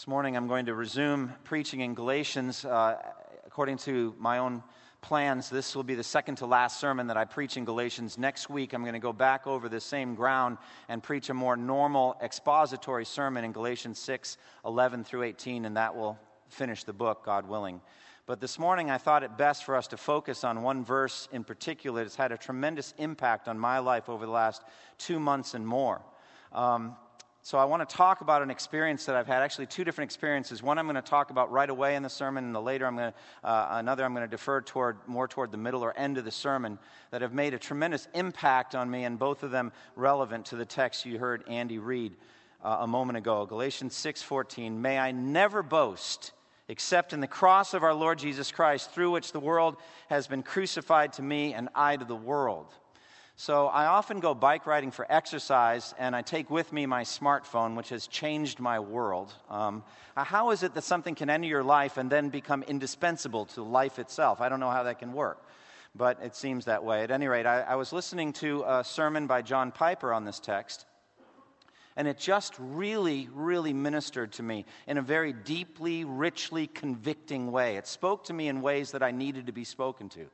This morning I'm going to resume preaching in Galatians uh, according to my own plans. This will be the second to last sermon that I preach in Galatians. Next week I'm going to go back over the same ground and preach a more normal expository sermon in Galatians 6 11 through 18, and that will finish the book, God willing. But this morning I thought it best for us to focus on one verse in particular that's had a tremendous impact on my life over the last two months and more. Um, so I want to talk about an experience that I've had. Actually, two different experiences. One I'm going to talk about right away in the sermon, and the later I'm going to, uh, another I'm going to defer toward more toward the middle or end of the sermon that have made a tremendous impact on me, and both of them relevant to the text you heard Andy read uh, a moment ago. Galatians 6:14. May I never boast except in the cross of our Lord Jesus Christ, through which the world has been crucified to me and I to the world. So I often go bike riding for exercise, and I take with me my smartphone, which has changed my world. Um, uh, how is it that something can enter your life and then become indispensable to life itself? I don't know how that can work, but it seems that way. At any rate, I, I was listening to a sermon by John Piper on this text, and it just really, really ministered to me in a very deeply, richly convicting way. It spoke to me in ways that I needed to be spoken to.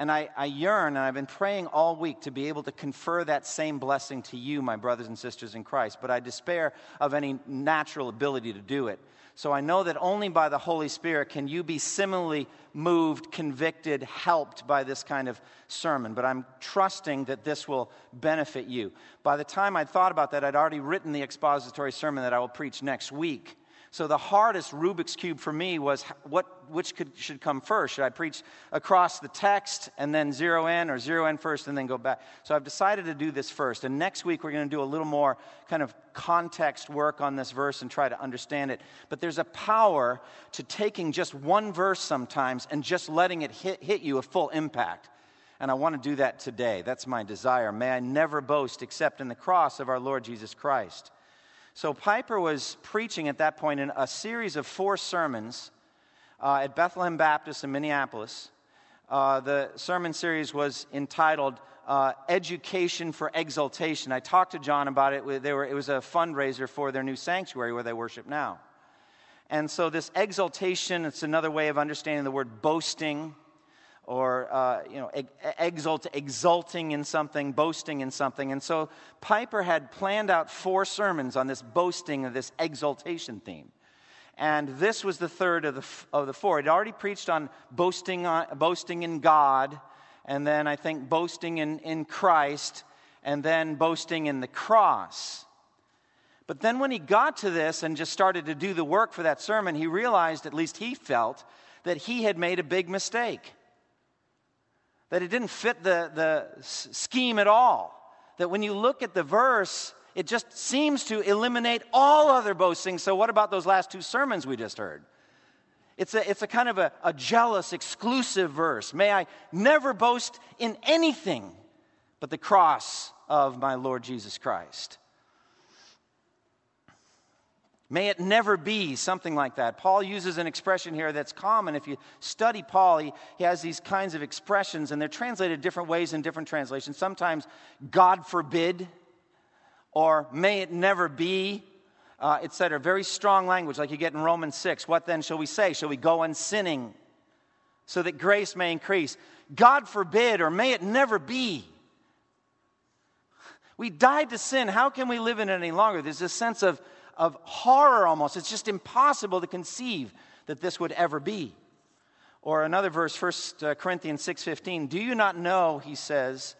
And I, I, yearn, and I've been praying all week to be able to confer that same blessing to you, my brothers and sisters in Christ. But I despair of any natural ability to do it. So I know that only by the Holy Spirit can you be similarly moved, convicted, helped by this kind of sermon. But I'm trusting that this will benefit you. By the time I'd thought about that, I'd already written the expository sermon that I will preach next week. So the hardest Rubik's Cube for me was what, which could, should come first. Should I preach across the text and then zero in, or zero in first and then go back? So I've decided to do this first. And next week we're going to do a little more kind of context work on this verse and try to understand it. But there's a power to taking just one verse sometimes and just letting it hit, hit you a full impact. And I want to do that today. That's my desire. May I never boast except in the cross of our Lord Jesus Christ. So Piper was preaching at that point in a series of four sermons uh, at Bethlehem Baptist in Minneapolis. Uh, the sermon series was entitled uh, Education for Exaltation. I talked to John about it. Were, it was a fundraiser for their new sanctuary where they worship now. And so, this exaltation, it's another way of understanding the word boasting or uh, you know, exalt, exulting in something, boasting in something. And so Piper had planned out four sermons on this boasting of this exaltation theme. And this was the third of the, of the four. He'd already preached on boasting, on, boasting in God, and then I think boasting in, in Christ, and then boasting in the cross. But then when he got to this and just started to do the work for that sermon, he realized, at least he felt, that he had made a big mistake that it didn't fit the, the scheme at all. That when you look at the verse, it just seems to eliminate all other boasting. So, what about those last two sermons we just heard? It's a, it's a kind of a, a jealous, exclusive verse. May I never boast in anything but the cross of my Lord Jesus Christ. May it never be something like that. Paul uses an expression here that's common. If you study Paul, he, he has these kinds of expressions, and they're translated different ways in different translations. Sometimes, God forbid, or may it never be, uh, etc. Very strong language, like you get in Romans 6. What then shall we say? Shall we go on sinning so that grace may increase? God forbid, or may it never be. We died to sin. How can we live in it any longer? There's this sense of of horror almost. It's just impossible to conceive that this would ever be. Or another verse, 1 uh, Corinthians 6:15, "Do you not know," he says,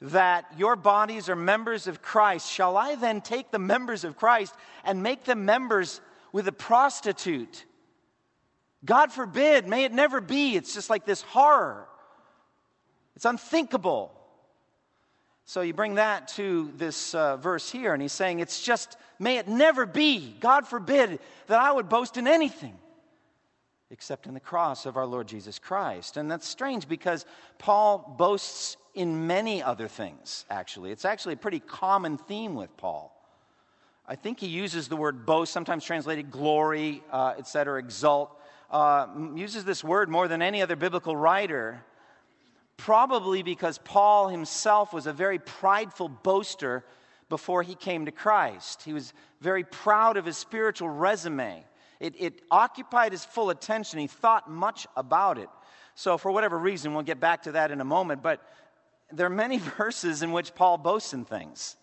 "that your bodies are members of Christ? Shall I then take the members of Christ and make them members with a prostitute?" God forbid, may it never be. It's just like this horror. It's unthinkable. So you bring that to this uh, verse here, and he's saying, It's just, may it never be, God forbid, that I would boast in anything except in the cross of our Lord Jesus Christ. And that's strange because Paul boasts in many other things, actually. It's actually a pretty common theme with Paul. I think he uses the word boast, sometimes translated glory, uh, etc., exalt, uh, uses this word more than any other biblical writer, probably because Paul himself was a very prideful boaster before he came to Christ. He was very proud of his spiritual resume. It, it occupied his full attention. He thought much about it. So, for whatever reason, we'll get back to that in a moment, but there are many verses in which Paul boasts in things.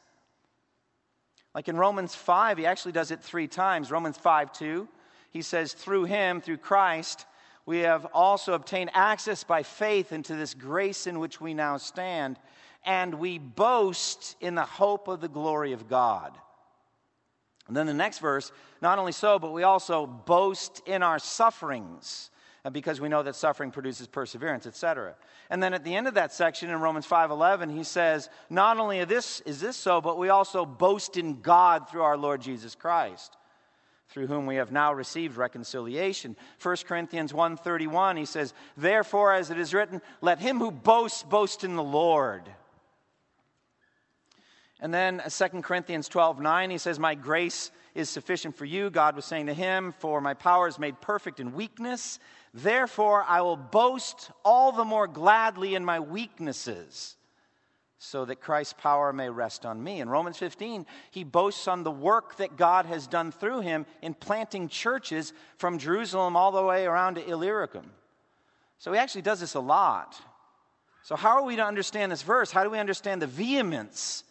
Like in Romans 5, he actually does it three times. Romans 5 2, he says, Through him, through Christ, we have also obtained access by faith into this grace in which we now stand, and we boast in the hope of the glory of God. And then the next verse, not only so, but we also boast in our sufferings uh, because we know that suffering produces perseverance, etc. And then at the end of that section in Romans 5:11, he says, "Not only this is this so, but we also boast in God through our Lord Jesus Christ, through whom we have now received reconciliation." 1 Corinthians 1:31, he says, "Therefore as it is written, let him who boasts boast in the Lord." And then uh, 2 Corinthians 12:9 he says, My grace is sufficient for you. God was saying to him, For my power is made perfect in weakness. Therefore, I will boast all the more gladly in my weaknesses, so that Christ's power may rest on me. In Romans 15, he boasts on the work that God has done through him in planting churches from Jerusalem all the way around to Illyricum. So he actually does this a lot. So, how are we to understand this verse? How do we understand the vehemence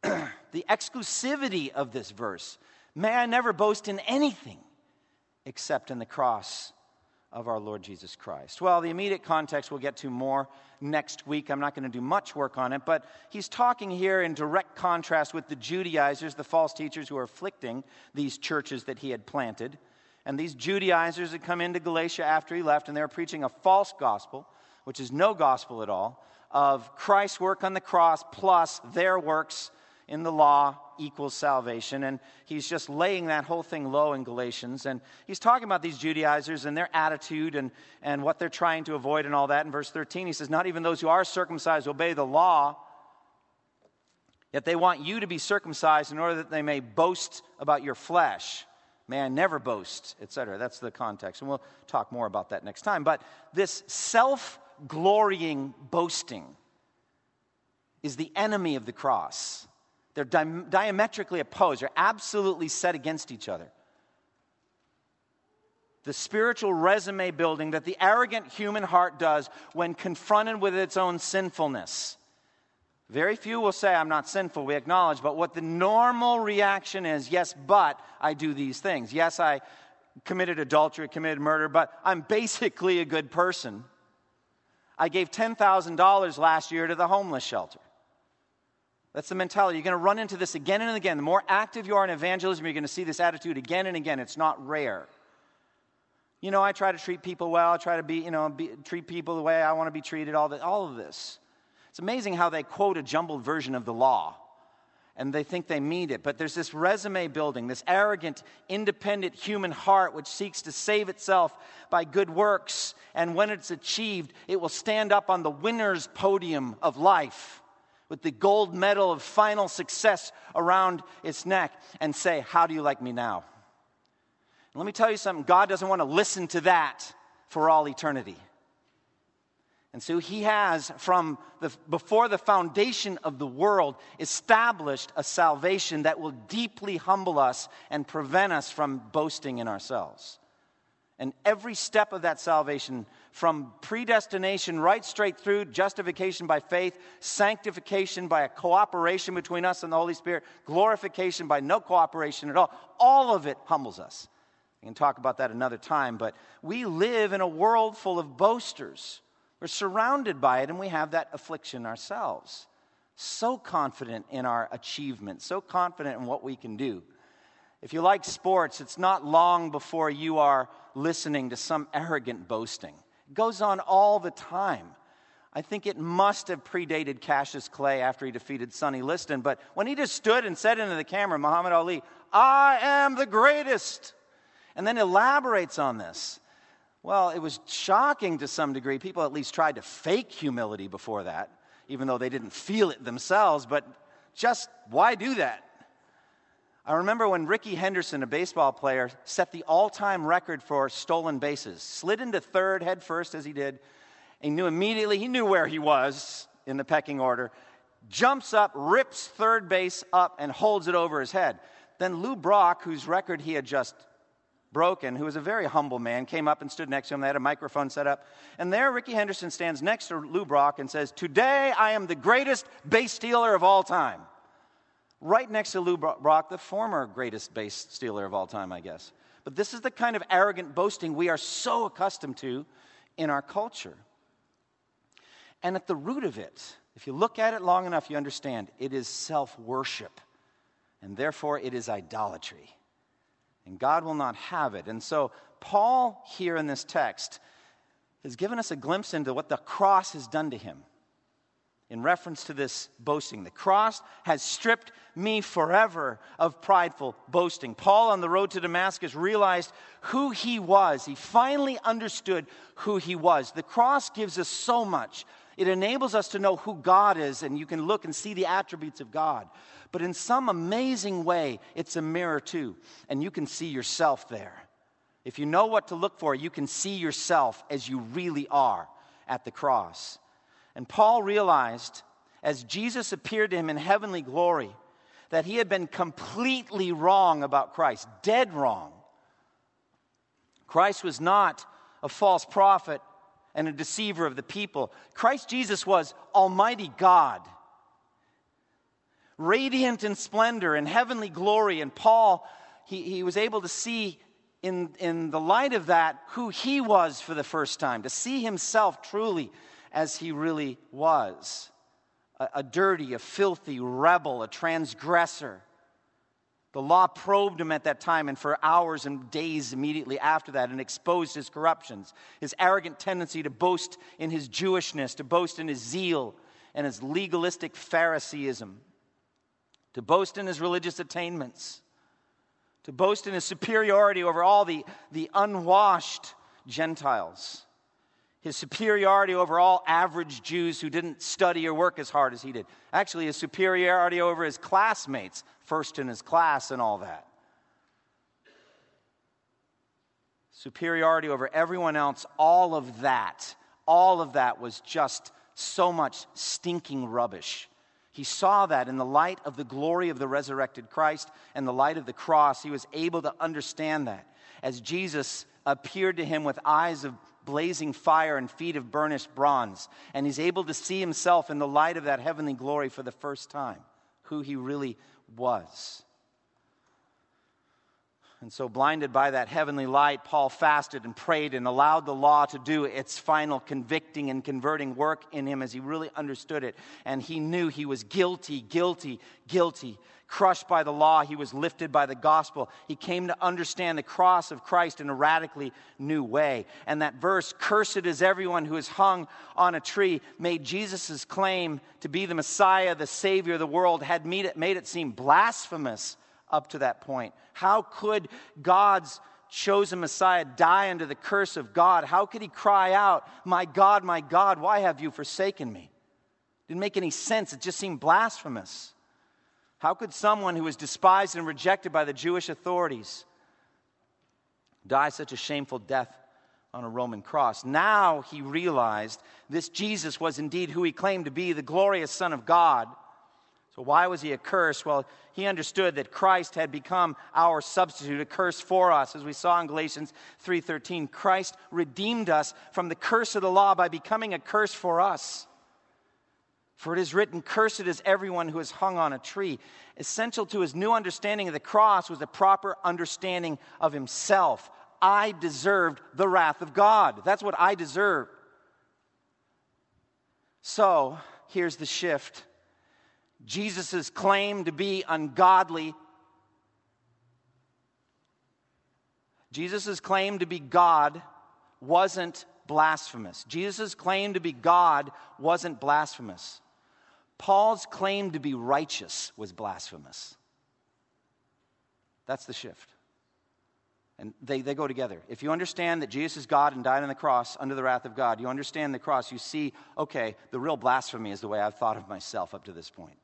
the exclusivity of this verse. May I never boast in anything except in the cross of our Lord Jesus Christ. Well, the immediate context we'll get to more next week. I'm not going to do much work on it, but he's talking here in direct contrast with the Judaizers, the false teachers who are afflicting these churches that he had planted. And these Judaizers had come into Galatia after he left, and they were preaching a false gospel, which is no gospel at all, of Christ's work on the cross plus their works in the law equals salvation. And he's just laying that whole thing low in Galatians. And he's talking about these Judaizers and their attitude and, and what they're trying to avoid and all that. In verse 13, he says, Not even those who are circumcised obey the law, yet they want you to be circumcised in order that they may boast about your flesh. May I never boast, etc. That's the context. And we'll talk more about that next time. But this self glorying boasting is the enemy of the cross. They're di- diametrically opposed, they're absolutely set against each other. The spiritual resume building that the arrogant human heart does when confronted with its own sinfulness. Very few will say, I'm not sinful, we acknowledge, but what the normal reaction is, yes, but I do these things. Yes, I committed adultery, committed murder, but I'm basically a good person. I gave $10,000 last year to the homeless shelter. That's the mentality. You're going to run into this again and again. The more active you are in evangelism, you're going to see this attitude again and again. It's not rare. You know, I try to treat people well. I try to be, you know, be, treat people the way I want to be treated. All, the, all of this. It's amazing how they quote a jumbled version of the law and they think they mean it. But there's this resume building, this arrogant, independent human heart which seeks to save itself by good works. And when it's achieved, it will stand up on the winner's podium of life with the gold medal of final success around its neck and say, How do you like me now? And let me tell you something God doesn't want to listen to that for all eternity. And so he has, from the, before the foundation of the world, established a salvation that will deeply humble us and prevent us from boasting in ourselves. And every step of that salvation, from predestination right straight through justification by faith, sanctification by a cooperation between us and the Holy Spirit, glorification by no cooperation at all, all of it humbles us. We can talk about that another time, but we live in a world full of boasters. We're surrounded by it, and we have that affliction ourselves. So confident in our achievement, so confident in what we can do. If you like sports, it's not long before you are listening to some arrogant boasting. It goes on all the time. I think it must have predated Cassius Clay after he defeated Sonny Liston, but when he just stood and said into the camera, Muhammad Ali, I am the greatest, and then elaborates on this, Well, it was shocking to some degree. People at least tried to fake humility before that, even though they didn't feel it themselves. But just why do that? I remember when Rickey Henderson, a baseball player, set the all time record for stolen bases, slid into third head first as he did. He knew immediately, he knew where he was in the pecking order, jumps up, rips third base up, and holds it over his head. Then Lou Brock, whose record he had just broken, who was a very humble man, came up and stood next to him. They had a microphone set up. And there, Rickey Henderson stands next to Lou Brock and says, Today I am the greatest base stealer of all time right next to Lou Brock, the former greatest base stealer of all time, I guess. But this is the kind of arrogant boasting we are so accustomed to in our culture. And at the root of it, if you look at it long enough, you understand it is self worship. And therefore, it is idolatry. And God will not have it. And so, Paul, here in this text, has given us a glimpse into what the cross has done to him in reference to this boasting. The cross has stripped me forever of prideful boasting. Paul, on the road to Damascus, realized who he was. He finally understood who he was. The cross gives us so much. It enables us to know who God is, and you can look and see the attributes of God. But in some amazing way, it's a mirror too, and you can see yourself there. If you know what to look for, you can see yourself as you really are at the cross. And Paul realized, as Jesus appeared to him in heavenly glory, that he had been completely wrong about Christ, dead wrong. Christ was not a false prophet and a deceiver of the people. Christ Jesus was Almighty God, radiant in splendor and heavenly glory. And Paul, he, he was able to see in, in the light of that who he was for the first time, to see himself truly as he really was. A, a dirty, a filthy rebel, a transgressor. The law probed him at that time and for hours and days immediately after that and exposed his corruptions, his arrogant tendency to boast in his Jewishness, to boast in his zeal and his legalistic Phariseeism, to boast in his religious attainments, to boast in his superiority over all the, the unwashed Gentiles his superiority over all average Jews who didn't study or work as hard as he did. Actually, his superiority over his classmates, first in his class and all that. Superiority over everyone else, all of that, all of that was just so much stinking rubbish. He saw that in the light of the glory of the resurrected Christ and the light of the cross. He was able to understand that. As Jesus appeared to him with eyes of blazing fire and feet of burnished bronze. And he's able to see himself in the light of that heavenly glory for the first time, who he really was. And so, blinded by that heavenly light, Paul fasted and prayed and allowed the law to do its final convicting and converting work in him as he really understood it. And he knew he was guilty, guilty, guilty. Crushed by the law, he was lifted by the gospel. He came to understand the cross of Christ in a radically new way. And that verse, cursed is everyone who is hung on a tree, made Jesus' claim to be the Messiah, the Savior of the world, had made it, made it seem blasphemous up to that point. How could God's chosen Messiah die under the curse of God? How could he cry out, My God, my God, why have you forsaken me? Didn't make any sense. It just seemed blasphemous. How could someone who was despised and rejected by the Jewish authorities die such a shameful death on a Roman cross? Now he realized this Jesus was indeed who he claimed to be, the glorious Son of God so why was he accursed? Well, he understood that Christ had become our substitute, a curse for us. As we saw in Galatians 3:13, Christ redeemed us from the curse of the law by becoming a curse for us. For it is written, Cursed is everyone who is hung on a tree. Essential to his new understanding of the cross was a proper understanding of himself. I deserved the wrath of God. That's what I deserved. So here's the shift Jesus' claim to be ungodly. Jesus' claim to be God wasn't blasphemous. Jesus' claim to be God wasn't blasphemous. Paul's claim to be righteous was blasphemous. That's the shift. And they, they go together. If you understand that Jesus is God and died on the cross under the wrath of God, you understand the cross, you see, okay, the real blasphemy is the way I've thought of myself up to this point.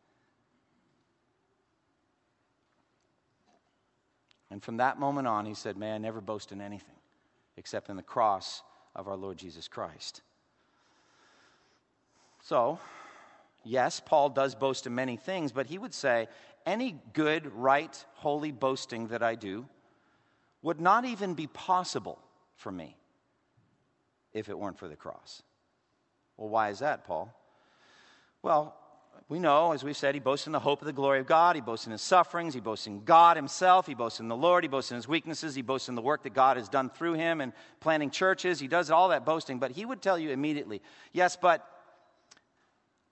And from that moment on, he said, May I never boast in anything except in the cross of our Lord Jesus Christ. So, yes, Paul does boast in many things, but he would say, any good, right, holy boasting that I do would not even be possible for me if it weren't for the cross. Well, why is that, Paul? Well, we know, as we've said, he boasts in the hope of the glory of God. He boasts in his sufferings. He boasts in God himself. He boasts in the Lord. He boasts in his weaknesses. He boasts in the work that God has done through him and planting churches. He does all that boasting. But he would tell you immediately, yes, but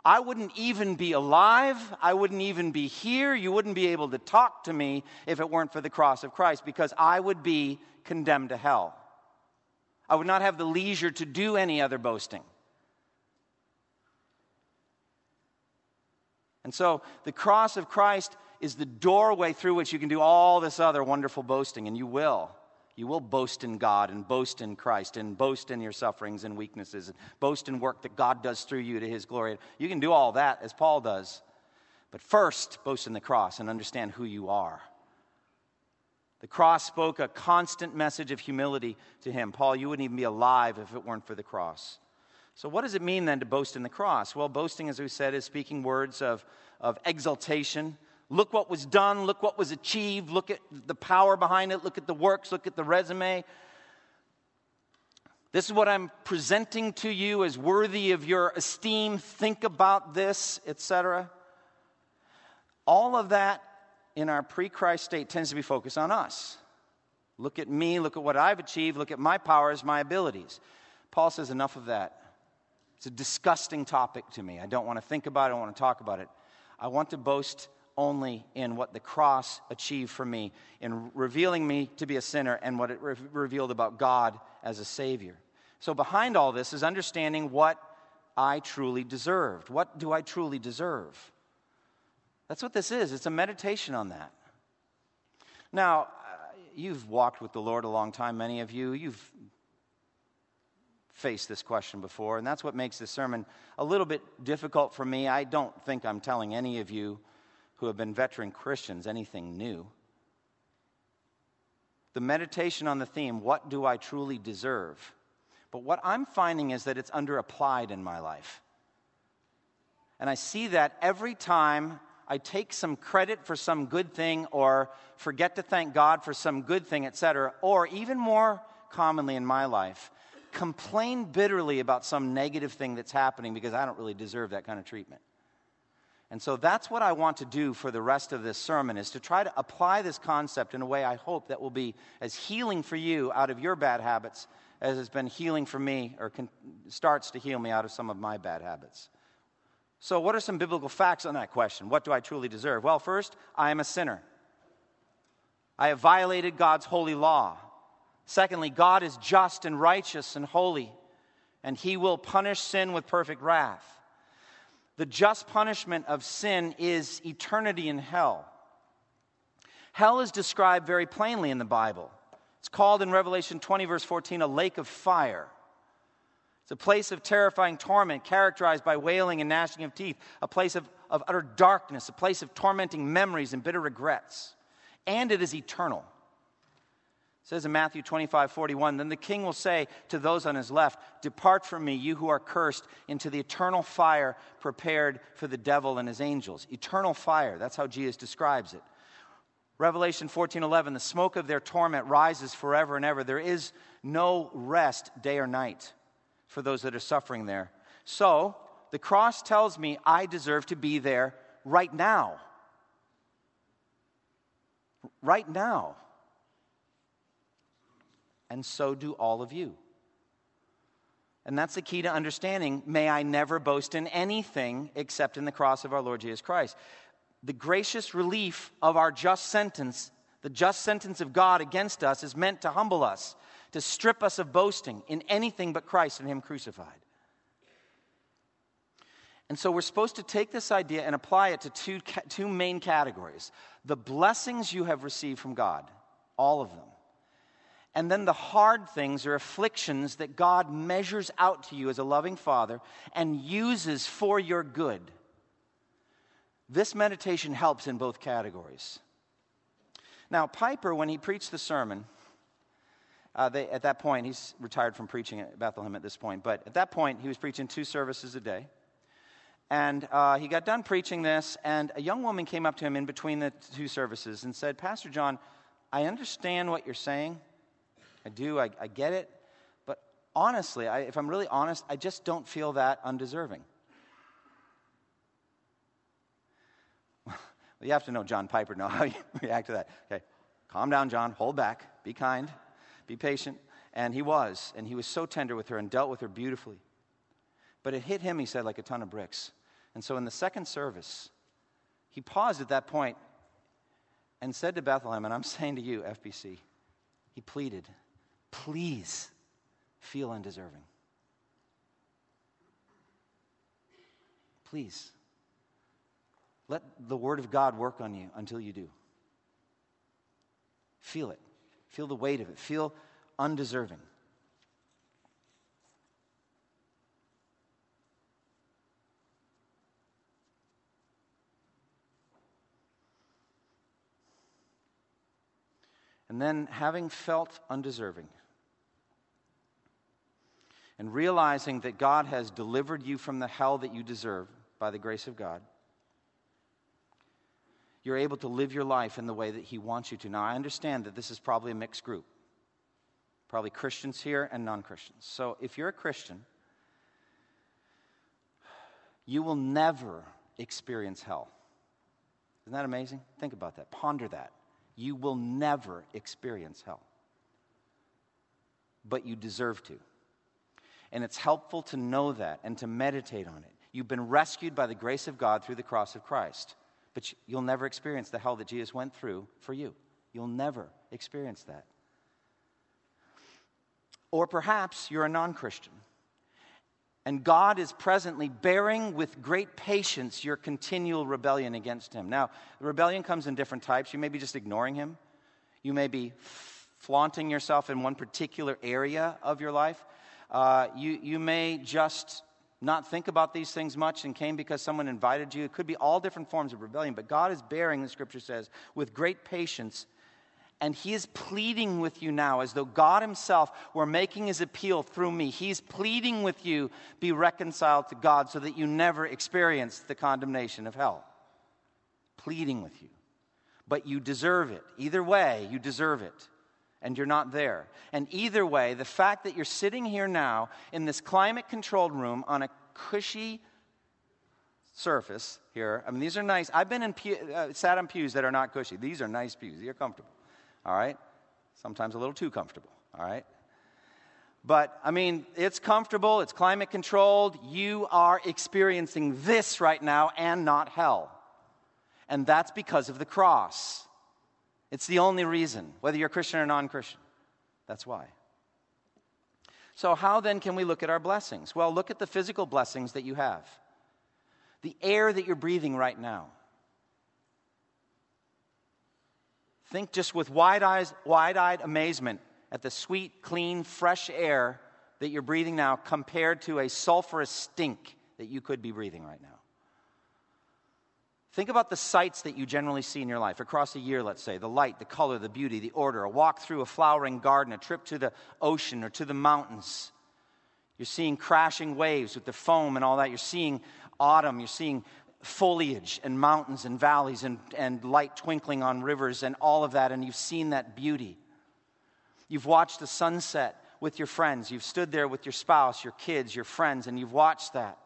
I wouldn't even be alive. I wouldn't even be here. You wouldn't be able to talk to me if it weren't for the cross of Christ because I would be condemned to hell. I would not have the leisure to do any other boasting. And so the cross of Christ is the doorway through which you can do all this other wonderful boasting, and you will. You will boast in God and boast in Christ and boast in your sufferings and weaknesses and boast in work that God does through you to his glory. You can do all that as Paul does. But first, boast in the cross and understand who you are. The cross spoke a constant message of humility to him. Paul, you wouldn't even be alive if it weren't for the cross. So, what does it mean then to boast in the cross? Well, boasting, as we said, is speaking words of, of exaltation. Look what was done, look what was achieved, look at the power behind it, look at the works, look at the resume. This is what I'm presenting to you as worthy of your esteem. Think about this, etc. All of that in our pre Christ state tends to be focused on us. Look at me, look at what I've achieved, look at my powers, my abilities. Paul says, enough of that. It's a disgusting topic to me. I don't want to think about it, I don't want to talk about it. I want to boast only in what the cross achieved for me, in revealing me to be a sinner and what it re- revealed about God as a Savior. So, behind all this is understanding what I truly deserved. What do I truly deserve? That's what this is. It's a meditation on that. Now, uh, you've walked with the Lord a long time, many of you. You've faced this question before, and that's what makes this sermon a little bit difficult for me. I don't think I'm telling any of you who have been veteran Christians anything new. The meditation on the theme, what do I truly deserve? But what I'm finding is that it's underapplied in my life. And I see that every time I take some credit for some good thing or forget to thank God for some good thing, etc., or even more commonly in my life, complain bitterly about some negative thing that's happening because I don't really deserve that kind of treatment. And so that's what I want to do for the rest of this sermon is to try to apply this concept in a way I hope that will be as healing for you out of your bad habits as it's been healing for me or can, starts to heal me out of some of my bad habits. So, what are some biblical facts on that question? What do I truly deserve? Well, first, I am a sinner. I have violated God's holy law. Secondly, God is just and righteous and holy, and he will punish sin with perfect wrath. The just punishment of sin is eternity in hell. Hell is described very plainly in the Bible. It's called in Revelation 20, verse 14, a lake of fire. It's a place of terrifying torment characterized by wailing and gnashing of teeth, a place of, of utter darkness, a place of tormenting memories and bitter regrets. And it is eternal. It says in Matthew 25, 41, Then the king will say to those on his left, Depart from me, you who are cursed, into the eternal fire prepared for the devil and his angels. Eternal fire, that's how Jesus describes it. Revelation 14, 11, the smoke of their torment rises forever and ever. There is no rest day or night for those that are suffering there. So, the cross tells me I deserve to be there right now. Right now and so do all of you. And that's the key to understanding. May I never boast in anything except in the cross of our Lord Jesus Christ. The gracious relief of our just sentence, the just sentence of God against us, is meant to humble us, to strip us of boasting in anything but Christ and Him crucified. And so we're supposed to take this idea and apply it to two, two main categories the blessings you have received from God, all of them, And then the hard things are afflictions that God measures out to you as a loving father and uses for your good. This meditation helps in both categories. Now, Piper, when he preached the sermon, uh, they, at that point, he's retired from preaching at Bethlehem at this point, but at that point, he was preaching two services a day. And uh, he got done preaching this, and a young woman came up to him in between the two services and said, Pastor John, I understand what you're saying. I do, I, I get it. But honestly, I, if I'm really honest, I just don't feel that undeserving. well, you have to know John Piper, know how you react to that. Okay, calm down, John, hold back, be kind, be patient. And he was, and he was so tender with her and dealt with her beautifully. But it hit him, he said, like a ton of bricks. And so in the second service, he paused at that point and said to Bethlehem, and I'm saying to you, FBC, he pleaded, please feel undeserving. Please. Let the Word of God work on you until you do. Feel it. Feel the weight of it. Feel undeserving. And then, having felt undeserving, and realizing that God has delivered you from the hell that you deserve by the grace of God, you're able to live your life in the way that He wants you to. Now, I understand that this is probably a mixed group, probably Christians here and non Christians. So, if you're a Christian, you will never experience hell. Isn't that amazing? Think about that. Ponder that you will never experience hell. But you deserve to. And it's helpful to know that and to meditate on it. You've been rescued by the grace of God through the cross of Christ, but you'll never experience the hell that Jesus went through for you. You'll never experience that. Or perhaps you're a non Christian and God is presently bearing with great patience your continual rebellion against Him. Now, rebellion comes in different types. You may be just ignoring Him, you may be flaunting yourself in one particular area of your life. Uh, you, you may just not think about these things much and came because someone invited you. It could be all different forms of rebellion, but God is bearing, the scripture says, with great patience and he is pleading with you now as though God himself were making his appeal through me. He's pleading with you, be reconciled to God so that you never experience the condemnation of hell. Pleading with you. But you deserve it. Either way, you deserve it. And you're not there. And either way, the fact that you're sitting here now in this climate controlled room on a cushy surface here. I mean, these are nice. I've been in pew, uh, sat on pews that are not cushy. These are nice pews. These are comfortable all right? Sometimes a little too comfortable, all right? But I mean, it's comfortable, it's climate controlled. You are experiencing this right now and not hell. And that's because of the cross. It's the only reason, whether you're Christian or non Christian. That's why. So, how then can we look at our blessings? Well, look at the physical blessings that you have. The air that you're breathing right now. Think just with wide eyes, wide-eyed amazement at the sweet, clean, fresh air that you're breathing now compared to a sulfurous stink that you could be breathing right now. Think about the sights that you generally see in your life across a year, let's say the light, the color, the beauty, the order, a walk through a flowering garden, a trip to the ocean or to the mountains. You're seeing crashing waves with the foam and all that. You're seeing autumn. You're seeing foliage and mountains and valleys and, and light twinkling on rivers and all of that, and you've seen that beauty. You've watched the sunset with your friends. You've stood there with your spouse, your kids, your friends, and you've watched that.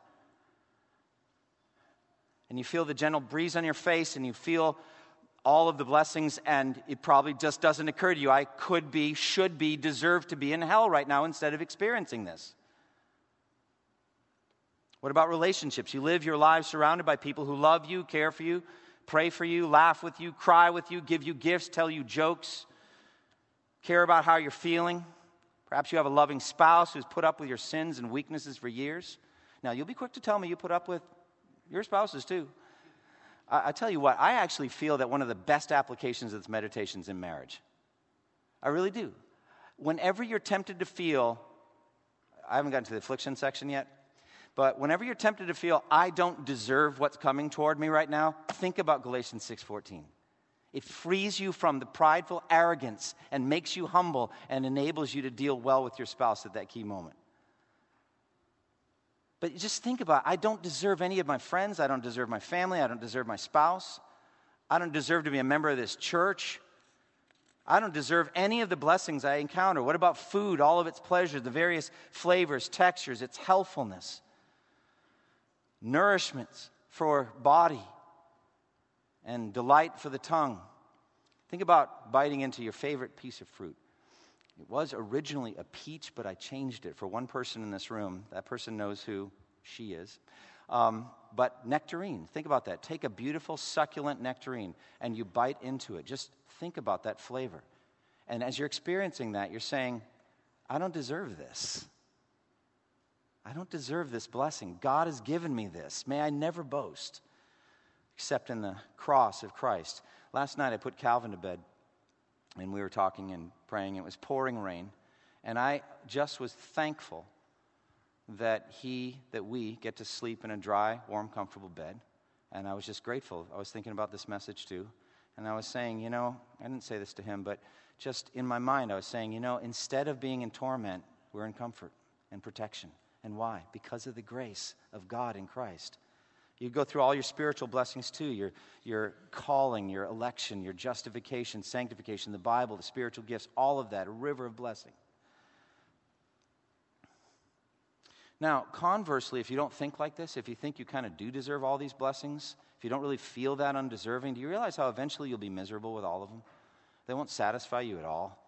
And you feel the gentle breeze on your face, and you feel all of the blessings, and it probably just doesn't occur to you I could be, should be, deserve to be in hell right now instead of experiencing this. What about relationships? You live your lives surrounded by people who love you, care for you, pray for you, laugh with you, cry with you, give you gifts, tell you jokes, care about how you're feeling. Perhaps you have a loving spouse who's put up with your sins and weaknesses for years. Now, you'll be quick to tell me you put up with your spouses too. I, I tell you what, I actually feel that one of the best applications of this meditation is in marriage. I really do. Whenever you're tempted to feel, I haven't gotten to the affliction section yet, but whenever you're tempted to feel, I don't deserve what's coming toward me right now, think about Galatians 6:14. It frees you from the prideful arrogance and makes you humble and enables you to deal well with your spouse at that key moment. But just think about it. I don't deserve any of my friends. I don't deserve my family. I don't deserve my spouse. I don't deserve to be a member of this church. I don't deserve any of the blessings I encounter. What about food, all of its pleasures, the various flavors, textures, its healthfulness, nourishments for body, and delight for the tongue? Think about biting into your favorite piece of fruit. It was originally a peach, but I changed it for one person in this room. That person knows who she is. Um, but nectarine, think about that. Take a beautiful, succulent nectarine and you bite into it. Just think about that flavor. And as you're experiencing that, you're saying, I don't deserve this. I don't deserve this blessing. God has given me this. May I never boast except in the cross of Christ. Last night I put Calvin to bed and we were talking and praying. It was pouring rain. And I just was thankful that he, that we get to sleep in a dry, warm, comfortable bed. And I was just grateful. I was thinking about this message too. And I was saying, you know, I didn't say this to him, but just in my mind, I was saying, you know, instead of being in torment, we're in comfort and protection. And why? Because of the grace of God in Christ. You go through all your spiritual blessings too your, your calling, your election, your justification, sanctification, the Bible, the spiritual gifts, all of that, a river of blessing. Now, conversely, if you don't think like this, if you think you kind of do deserve all these blessings, if you don't really feel that undeserving, do you realize how eventually you'll be miserable with all of them? They won't satisfy you at all.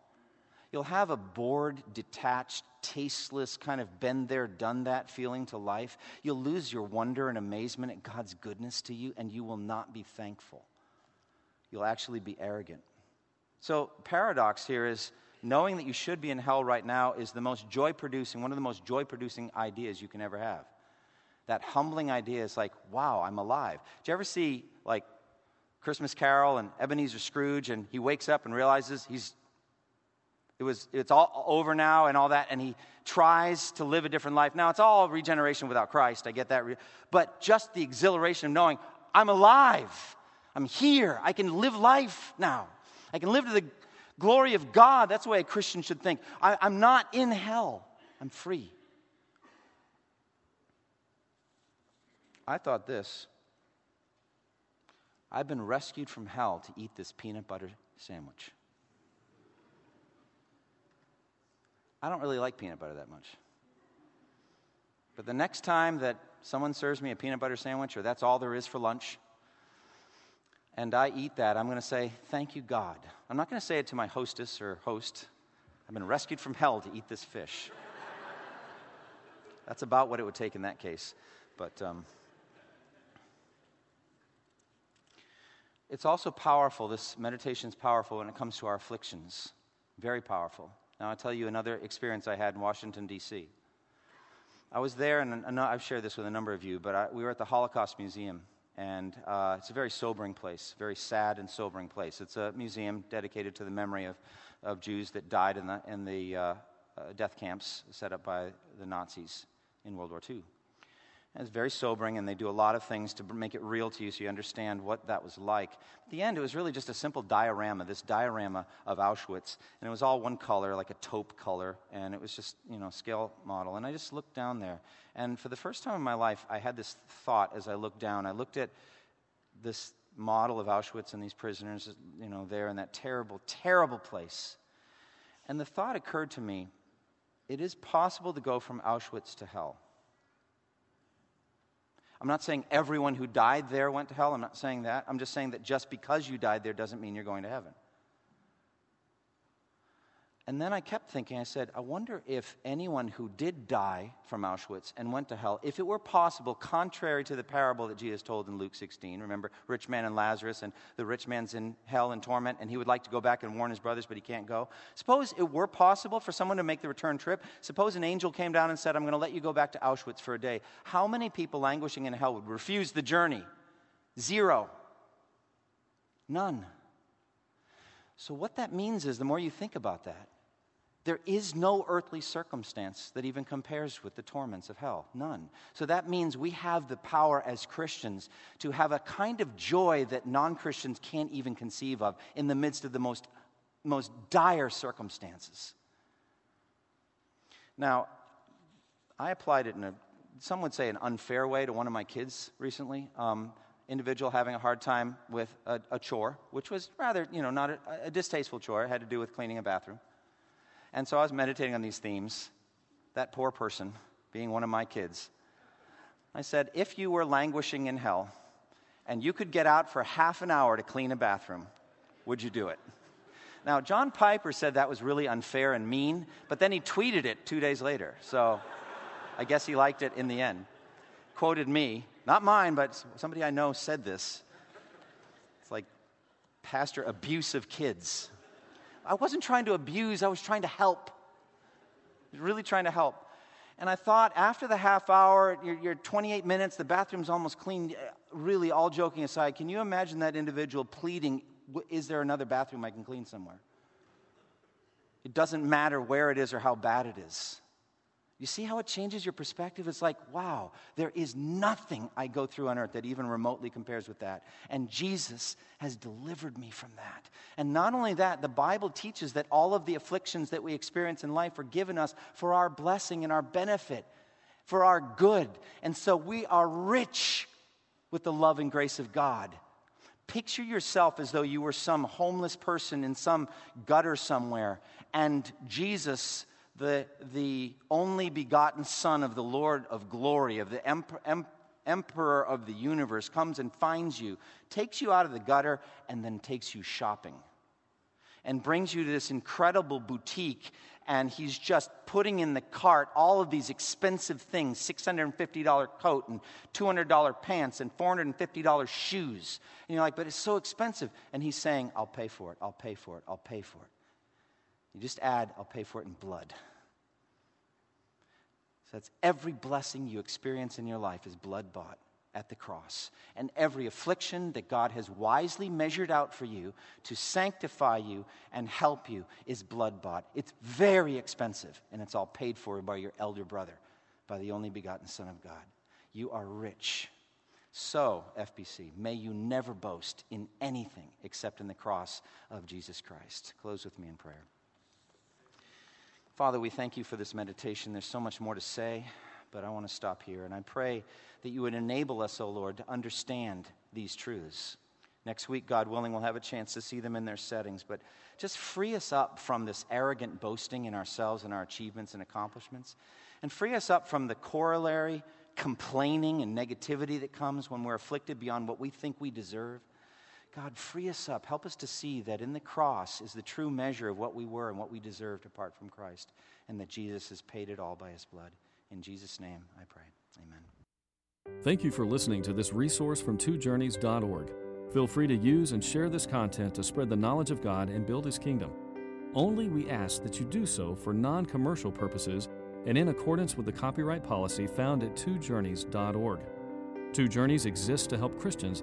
You'll have a bored, detached, tasteless, kind of been there, done that feeling to life. You'll lose your wonder and amazement at God's goodness to you, and you will not be thankful. You'll actually be arrogant. So, paradox here is knowing that you should be in hell right now is the most joy producing, one of the most joy producing ideas you can ever have. That humbling idea is like, wow, I'm alive. Do you ever see, like, Christmas Carol and Ebenezer Scrooge, and he wakes up and realizes he's it was it's all over now and all that and he tries to live a different life now it's all regeneration without christ i get that but just the exhilaration of knowing i'm alive i'm here i can live life now i can live to the glory of God. That's the way a Christian should think. I, I'm not in hell, I'm free. I thought this I've been rescued from hell to eat this peanut butter sandwich. I don't really like peanut butter that much. But the next time that someone serves me a peanut butter sandwich, or that's all there is for lunch, and I eat that, I'm going to say, Thank you, God. I'm not going to say it to my hostess or host. I've been rescued from hell to eat this fish. That's about what it would take in that case. But um, it's also powerful. This meditation is powerful when it comes to our afflictions. Very powerful. Now, I'll tell you another experience I had in Washington, D.C. I was there, and I've shared this with a number of you, but I, we were at the Holocaust Museum and uh, it's a very sobering place, very sad and sobering place. It's a museum dedicated to the memory of, of Jews that died in the, in the uh, uh, death camps set up by the Nazis in World War II. It's very sobering, and they do a lot of things to make it real to you so you understand what that was like. At the end, it was really just a simple diorama, this diorama of Auschwitz. And it was all one color, like a taupe color, and it was just, you know, scale model. And I just looked down there. And for the first time in my life, I had this thought as I looked down. I looked at this model of Auschwitz and these prisoners, you know, there in that terrible, terrible place. And the thought occurred to me it is possible to go from Auschwitz to hell. I'm not saying everyone who died there went to hell. I'm not saying that. I'm just saying that just because you died there doesn't mean you're going to heaven. And then I kept thinking, I said, I wonder if anyone who did die from Auschwitz and went to hell, if it were possible, contrary to the parable that Jesus told in Luke 16, remember, rich man and Lazarus, and the rich man's in hell and torment, and he would like to go back and warn his brothers, but he can't go. Suppose it were possible for someone to make the return trip. Suppose an angel came down and said, I'm going to let you go back to Auschwitz for a day. How many people languishing in hell would refuse the journey? Zero. None. So, what that means is the more you think about that, There is no earthly circumstance that even compares with the torments of hell. None. So that means we have the power as Christians to have a kind of joy that non Christians can't even conceive of in the midst of the most, most dire circumstances. Now, I applied it in a, some would say, an unfair way to one of my kids recently. Um, individual having a hard time with a, a, chore, which was rather, you know, not a, a distasteful chore. It had to do with cleaning a bathroom. And so I was meditating on these themes. That poor person, being one of my kids, I said, if you were languishing in hell and you could get out for half an hour to clean a bathroom, would you do it? Now, John Piper said that was really unfair and mean, but then he tweeted it two days later. So I guess he liked it in the end. Quoted me, not mine, but somebody I know said this. It's like pastor abuse of kids. I wasn't trying to abuse, I was trying to help. Really trying to help. And I thought after the half hour, you're, you're 28 minutes, the bathroom's almost clean. Really, all joking aside, can you imagine that individual pleading, Is there another bathroom I can clean somewhere? It doesn't matter where it is or how bad it is. You see how it changes your perspective? It's like, wow, there is nothing I go through on earth that even remotely compares with that. And Jesus has delivered me from that. And not only that, the Bible teaches that all of the afflictions that we experience in life are given us for our blessing and our benefit, for our good. And so we are rich with the love and grace of God. Picture yourself as though you were some homeless person in some gutter somewhere, and Jesus the, the only begotten Son of the Lord of glory, of the emperor, em, emperor of the universe, comes and finds you, takes you out of the gutter, and then takes you shopping. And brings you to this incredible boutique, and he's just putting in the cart all of these expensive things $650 coat, and $200 pants, and $450 shoes. And you're like, but it's so expensive. And he's saying, I'll pay for it, I'll pay for it, I'll pay for it. You just add, I'll pay for it in blood. So that's every blessing you experience in your life is blood bought at the cross. And every affliction that God has wisely measured out for you to sanctify you and help you is blood bought. It's very expensive, and it's all paid for by your elder brother, by the only begotten Son of God. You are rich. So, FBC, may you never boast in anything except in the cross of Jesus Christ. Close with me in prayer. Father, we thank you for this meditation. There's so much more to say, but I want to stop here. And I pray that you would enable us, O oh Lord, to understand these truths. Next week, God willing, we'll have a chance to see them in their settings. But just free us up from this arrogant boasting in ourselves and our achievements and accomplishments. And free us up from the corollary complaining and negativity that comes when we're afflicted beyond what we think we deserve. God, free us up. Help us to see that in the cross is the true measure of what we were and what we deserved apart from Christ, and that Jesus has paid it all by his blood. In Jesus' name, I pray. Amen. Thank you for listening to this resource from twojourneys.org. Feel free to use and share this content to spread the knowledge of God and build his kingdom. Only we ask that you do so for non commercial purposes and in accordance with the copyright policy found at twojourneys.org. Two Journeys exists to help Christians